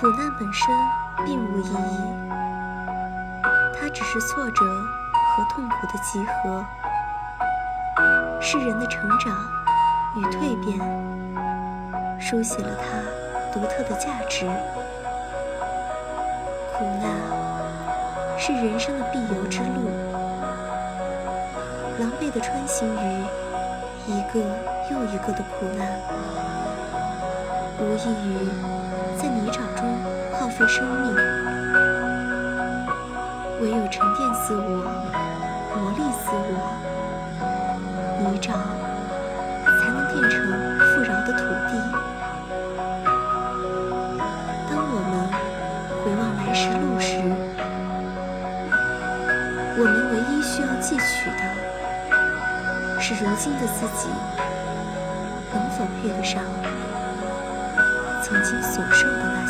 苦难本身并无意义，它只是挫折和痛苦的集合，是人的成长与蜕变，书写了它独特的价值。苦难是人生的必由之路，狼狈地穿行于一个又一个的苦难，无异于在泥沼中耗费生命。唯有沉淀自我，磨砺自我，泥沼才能变成富饶的土地。当我们回望来时路时，我们唯一需要汲取的是如今的自己能否配得上曾经所受的那些。